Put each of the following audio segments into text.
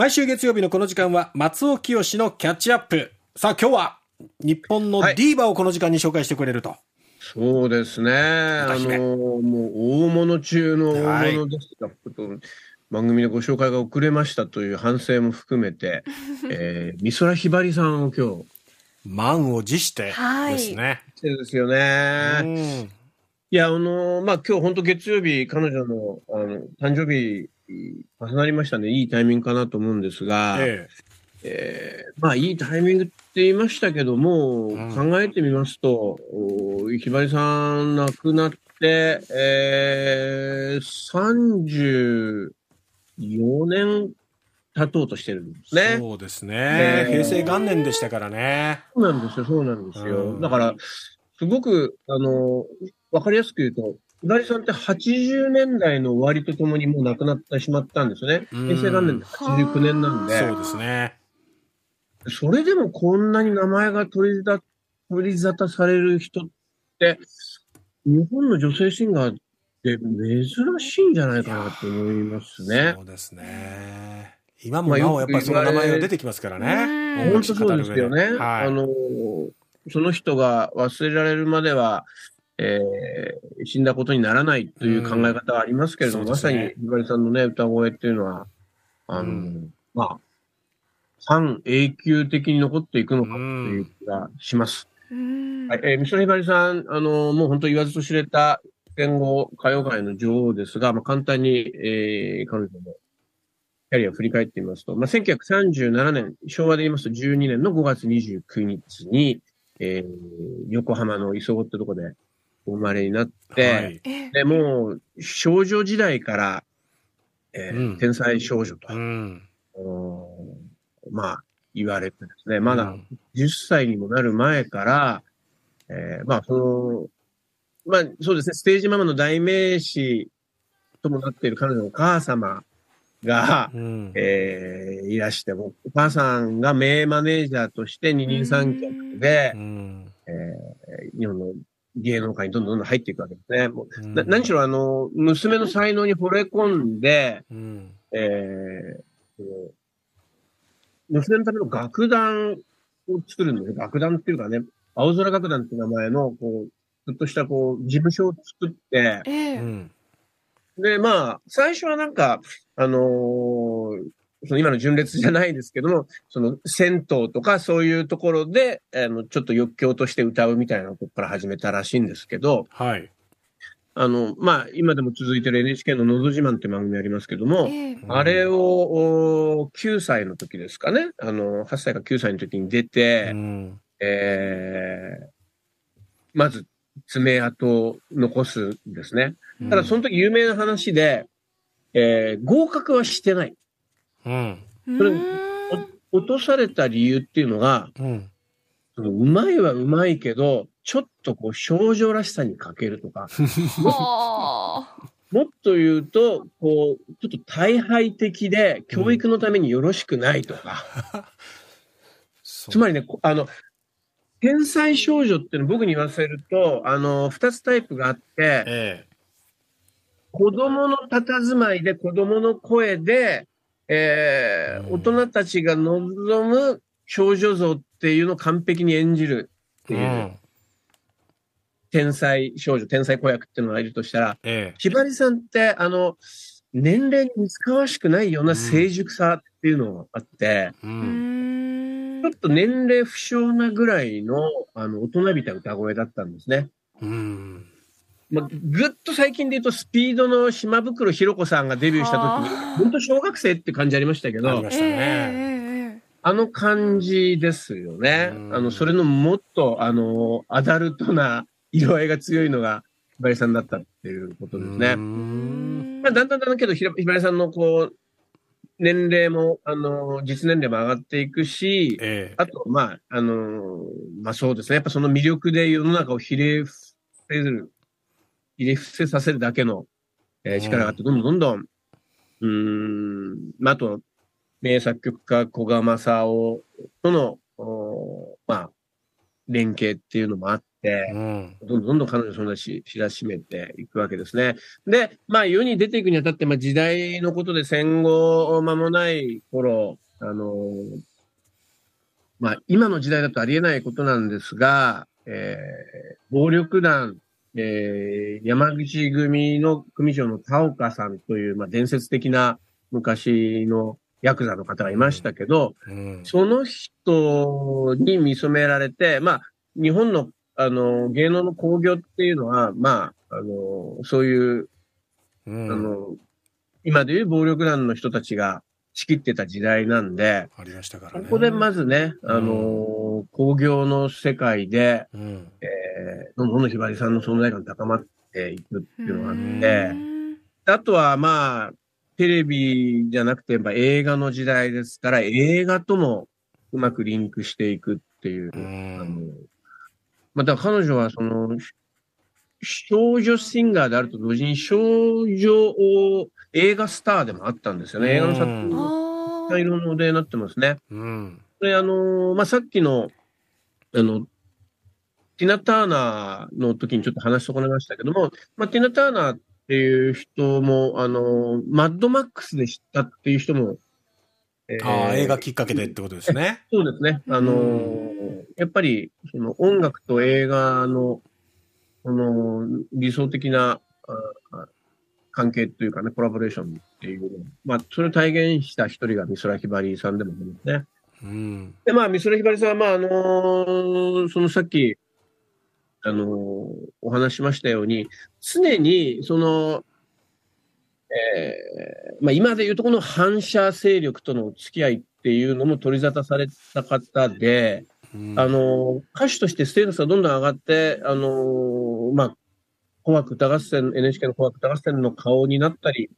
毎週月曜日のこの時間は松尾清のキャッチアップ。さあ今日は日本のディーバをこの時間に紹介してくれると。そうですね。あの、もう大物中の大物ですが、はい、番組でご紹介が遅れましたという反省も含めて、えー、美空ひばりさんを今日。満を持してですね。はい、ですよね。いや、あの、まあ、今日本当月曜日、彼女の、あの、誕生日、重なりましたね。いいタイミングかなと思うんですが、えええー、まあ、いいタイミングって言いましたけども、うん、考えてみますと、ひばりさん亡くなって、えー、34年経とうとしてるんですね。そうですね。平成元年でしたからね。そうなんですよ、そうなんですよ。うん、だから、すごく、あの、わかりやすく言うと、ひばりさんって80年代の終わりとともにもう亡くなってしまったんですよね。平成元年で89年なんで。そうですね。それでもこんなに名前が取りだ取り沙汰される人って、日本の女性シンガーって珍しいんじゃないかなと思いますね。そうですね。今もなおやっぱりその名前が出てきますからね。本当そうですよね。はい、あの、その人が忘れられるまでは、えー、死んだことにならないという考え方はありますけれども、ね、まさにひばりさんのね、歌声っていうのは、あの、うん、まあ、半永久的に残っていくのかという気がします。はい、えー、美空ひばりさん、あの、もう本当言わずと知れた戦後歌謡界の女王ですが、まあ、簡単に、えー、彼女のキャリアを振り返ってみますと、まあ、1937年、昭和で言いますと12年の5月29日に、えー、横浜の磯子ってとこでお生まれになって、はい、で、もう少女時代から、えー、うん、天才少女と、うん、まあ、言われてですね、まだ10歳にもなる前から、えー、まあ、その、まあ、そうですね、ステージママの代名詞ともなっている彼女のお母様が、うん、えー、いらしても、お母さんが名マネージャーとして二人三脚で、うん、えー、日本の芸能界にどんどんどんどん入っていくわけですね。もううん、何しろ、あの、娘の才能に惚れ込んで、うん、えー、娘のための楽団を作るんですよ。楽団っていうかね、青空楽団って名前の、こう、ちょっとしたこう、事務所を作って、えー、で、まあ、最初はなんか、あのー、その今の純烈じゃないですけども、その銭湯とかそういうところで、あの、ちょっと欲求として歌うみたいなとこから始めたらしいんですけど、はい。あの、まあ、今でも続いてる NHK ののど自慢って番組ありますけども、えー、あれを9歳の時ですかね、あの、8歳か9歳の時に出て、うん、えー、まず爪痕を残すんですね。ただその時有名な話で、えー、合格はしてない。うん。それ、落とされた理由っていうのが、うん、そのうまいはうまいけど、ちょっとこう少女らしさに欠けるとか。もっと言うと、こう、ちょっと大敗的で、教育のためによろしくないとか。うん、つまりね、あの、天才少女っていうの僕に言わせると、あの、二つタイプがあって、ええ、子供の佇まいで子供の声で、えー、大人たちが望む少女像っていうのを完璧に演じるっていう。うん。天才少女、天才子役っていうのがいるとしたら、ええ、ひばりさんって、あの、年齢に似つかわしくないような成熟さっていうのがあって、うん、ちょっと年齢不詳なぐらいの、あの、大人びた歌声だったんですね。うんまあ、ぐっと最近で言うと、スピードの島袋ひろ子さんがデビューした時に、本当小学生って感じありましたけど、ありましたね。あの感じですよね。あの、それのもっと、あの、アダルトな色合いが強いのが、ひばりさんだったっていうことですね。まあ、だんだんだんだんけど、ひばりさんのこう、年齢も、あの、実年齢も上がっていくし、ええ、あと、まあ、あの、まあそうですね。やっぱその魅力で世の中をひれ伏せる入れ伏せさせるだけの、えー、力があって、どんどんどんどん、うん、まあ、あと、名作曲家、小川正夫との、まあ、連携っていうのもあって、うん、どんどんどんどん彼女そんなし知らしめていくわけですね。で、まあ世に出ていくにあたって、まあ時代のことで戦後間もない頃、あのー、まあ今の時代だとありえないことなんですが、えー、暴力団、えー、山口組の組長の田岡さんという、まあ伝説的な昔のヤクザの方がいましたけど、うん、その人に見初められて、まあ、日本の、あの、芸能の興行っていうのは、まあ、あの、そういう、うん、あの、今でいう暴力団の人たちが仕切ってた時代なんで、ありましたからね。ここでまずね、あの、興行の世界で、うん、えー、どんどんどんひばりさんの存在感高まっていくっていうのがあって、あとはまあ、テレビじゃなくて、やっぱ映画の時代ですから、映画ともうまくリンクしていくっていう。うあのまた彼女はその、少女シンガーであると同時に少女映画スターでもあったんですよね。映画の作品がいろんなのでなってますね。うん、で、あのまあ、さっきの、あの、ティナ・ターナーの時にちょっと話し損ねましたけども、まあ、ティナ・ターナーっていう人も、あの、マッドマックスで知ったっていう人も、えー、ああ、映画きっかけでってことですね。そうですね。あの、やっぱり、その音楽と映画の、この理想的な関係というかね、コラボレーションっていうのまあ、それを体現した一人が美空ひばりさんでもありますね。うん、で、まあ、美空ひばりさんは、まあ、あのー、そのさっき、あの、お話しましたように、常に、その、えー、まあ今でいうとこの反射勢力との付き合いっていうのも取り沙汰された方で、うん、あの、歌手としてステータスがどんどん上がって、あの、まあ、紅白歌合戦、NHK の紅白歌合戦の顔になったり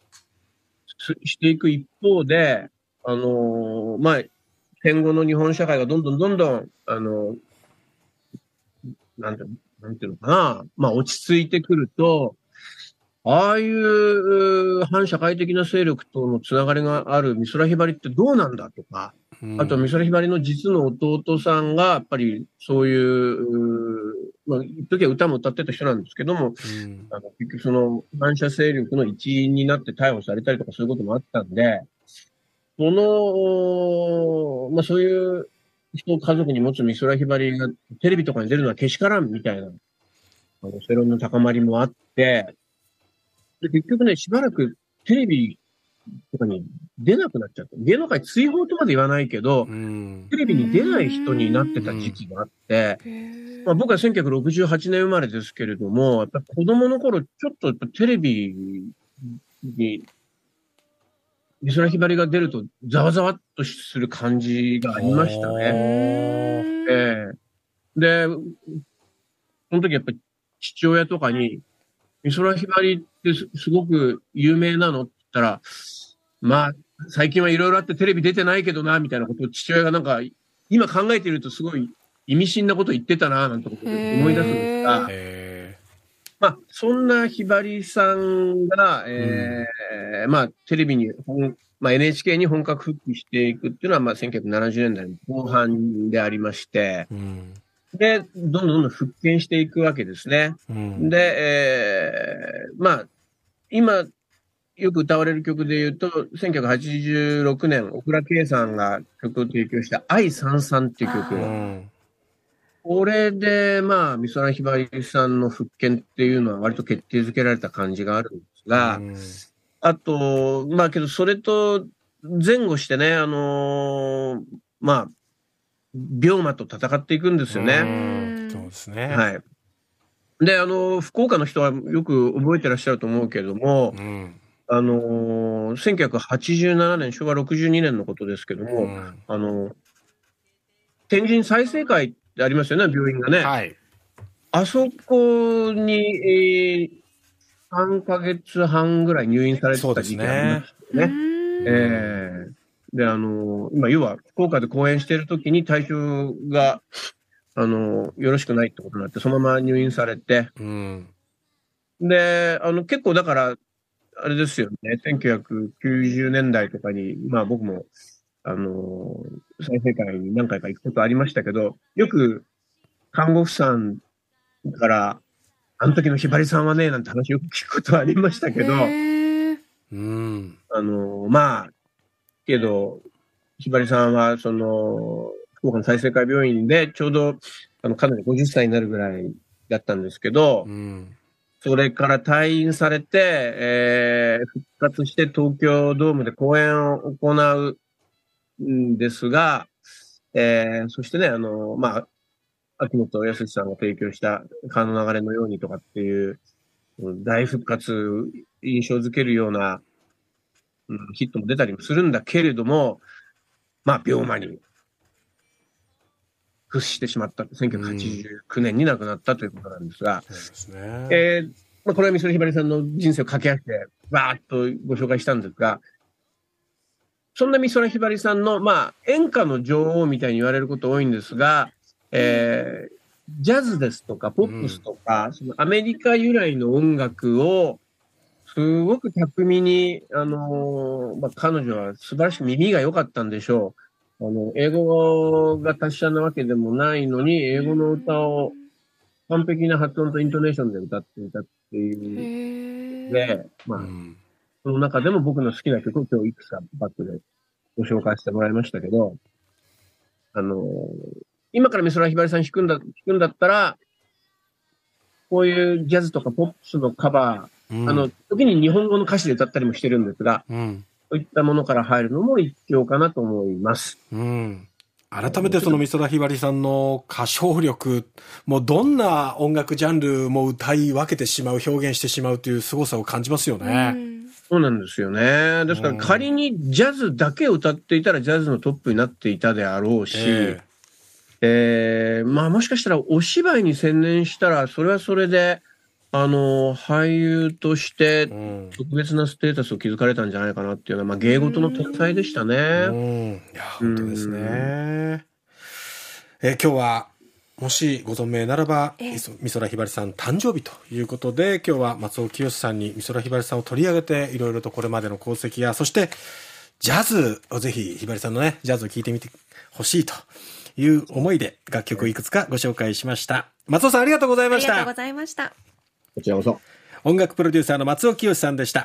していく一方で、あの、まあ、戦後の日本社会がどんどんどんどん、あの、なんていうの、なんていうのかな、まあ落ち着いてくると、ああいう反社会的な勢力とのつながりがある美空ひばりってどうなんだとか、うん、あと美空ひばりの実の弟さんがやっぱりそういう、まあ、一時は歌も歌ってた人なんですけども、うん、あの結局その反社勢力の一員になって逮捕されたりとかそういうこともあったんで、その、まあそういう人を家族に持つ美空ひばりがテレビとかに出るのはけしからんみたいな、あの、世論の高まりもあって、で、結局ね、しばらくテレビとかに出なくなっちゃった。芸能界追放とまで言わないけど、テレビに出ない人になってた時期があって、まあ、僕は1968年生まれですけれども、やっぱ子供の頃、ちょっとやっぱテレビに美空ひばりが出ると、ざわざわっとする感じがありましたね。えー、で、その時やっぱり父親とかに、美空ひばりってすごく有名なのって言ったら、まあ、最近はいろいろあってテレビ出てないけどな、みたいなことを父親がなんか、今考えているとすごい意味深なこと言ってたな、なんてことで思い出すんですが、まあ、そんなひばりさんが、えー、うん、まあ、テレビに、まあ、NHK に本格復帰していくっていうのは、まあ、1970年代の後半でありまして、うん、で、どんどんどんどん復権していくわけですね。うん、で、えー、まあ、今、よく歌われる曲で言うと、1986年、小倉圭さんが曲を提供した愛さんさんっていう曲。これで、まあ、美空ひばりさんの復権っていうのは割と決定づけられた感じがあるんですが、あと、まあけど、それと前後してね、あのー、まあ、病魔と戦っていくんですよね。そうですね。はい。で、あの、福岡の人はよく覚えてらっしゃると思うけども、うん、あのー、1987年、昭和62年のことですけども、うん、あの、天神再生会ありますよね、病院がね。はい。あそこに、えー、3ヶ月半ぐらい入院されてた時期がありましたね。えー、で、あの、今、要は、福岡で講演している時に体調が、あの、よろしくないってことになって、そのまま入院されて、うん、で、あの、結構だから、あれですよね、1990年代とかに、まあ僕も、あの、再生会に何回か行くことありましたけど、よく、看護婦さんから、あの時のひばりさんはね、なんて話を聞くことはありましたけど、うん。あの、まあ、けど、ひばりさんは、その、福岡の再生会病院で、ちょうど、あの、かなり50歳になるぐらいだったんですけど、うん、それから退院されて、えー、復活して東京ドームで公演を行うんですが、えー、そしてね、あの、まあ、秋元康さんが提供した川の流れのようにとかっていう、大復活、印象づけるような、うん、ヒットも出たりもするんだけれども、まあ、病魔に屈してしまった。1989年に亡くなったということなんですが、うん、えー、まあ、これは美空ひばりさんの人生を駆け足で、バーッとご紹介したんですが、そんな美空ひばりさんの、まあ、演歌の女王みたいに言われること多いんですが、えー、ジャズですとか、ポップスとか、うん、そのアメリカ由来の音楽を、すごく巧みに、あのー、まあ、彼女は素晴らしく耳が良かったんでしょう。あの、英語が達者なわけでもないのに、英語の歌を完璧な発音とイントネーションで歌っていたっていう。で、まあ、うん、その中でも僕の好きな曲を今日いくつかバックでご紹介してもらいましたけど、あのー、今から美空ひばりさん弾くんだ、弾くんだったら、こういうジャズとかポップスのカバー、うん、あの、時に日本語の歌詞で歌ったりもしてるんですが、うん、そういったものから入るのも一興かなと思います。うん。改めてその美空ひばりさんの歌唱力、もうどんな音楽ジャンルも歌い分けてしまう、表現してしまうという凄さを感じますよね。そうなんですよね。ですから仮にジャズだけを歌っていたらジャズのトップになっていたであろうし、えーえー、まあもしかしたらお芝居に専念したら、それはそれで、あの、俳優として特別なステータスを築かれたんじゃないかなっていうのは、まあ芸事の天才でしたね。うん。いや、本当ですね。え今日は、もしご存命ならば、美空ひばりさん誕生日ということで、今日は松尾清さんに美空ひばりさんを取り上げて、いろいろとこれまでの功績や、そして、ジャズをぜひひばりさんのね、ジャズを聴いてみてほしいという思いで楽曲をいくつかご紹介しました。松尾さんありがとうございました。ありがとうございました。こちらこそ。音楽プロデューサーの松尾清さんでした。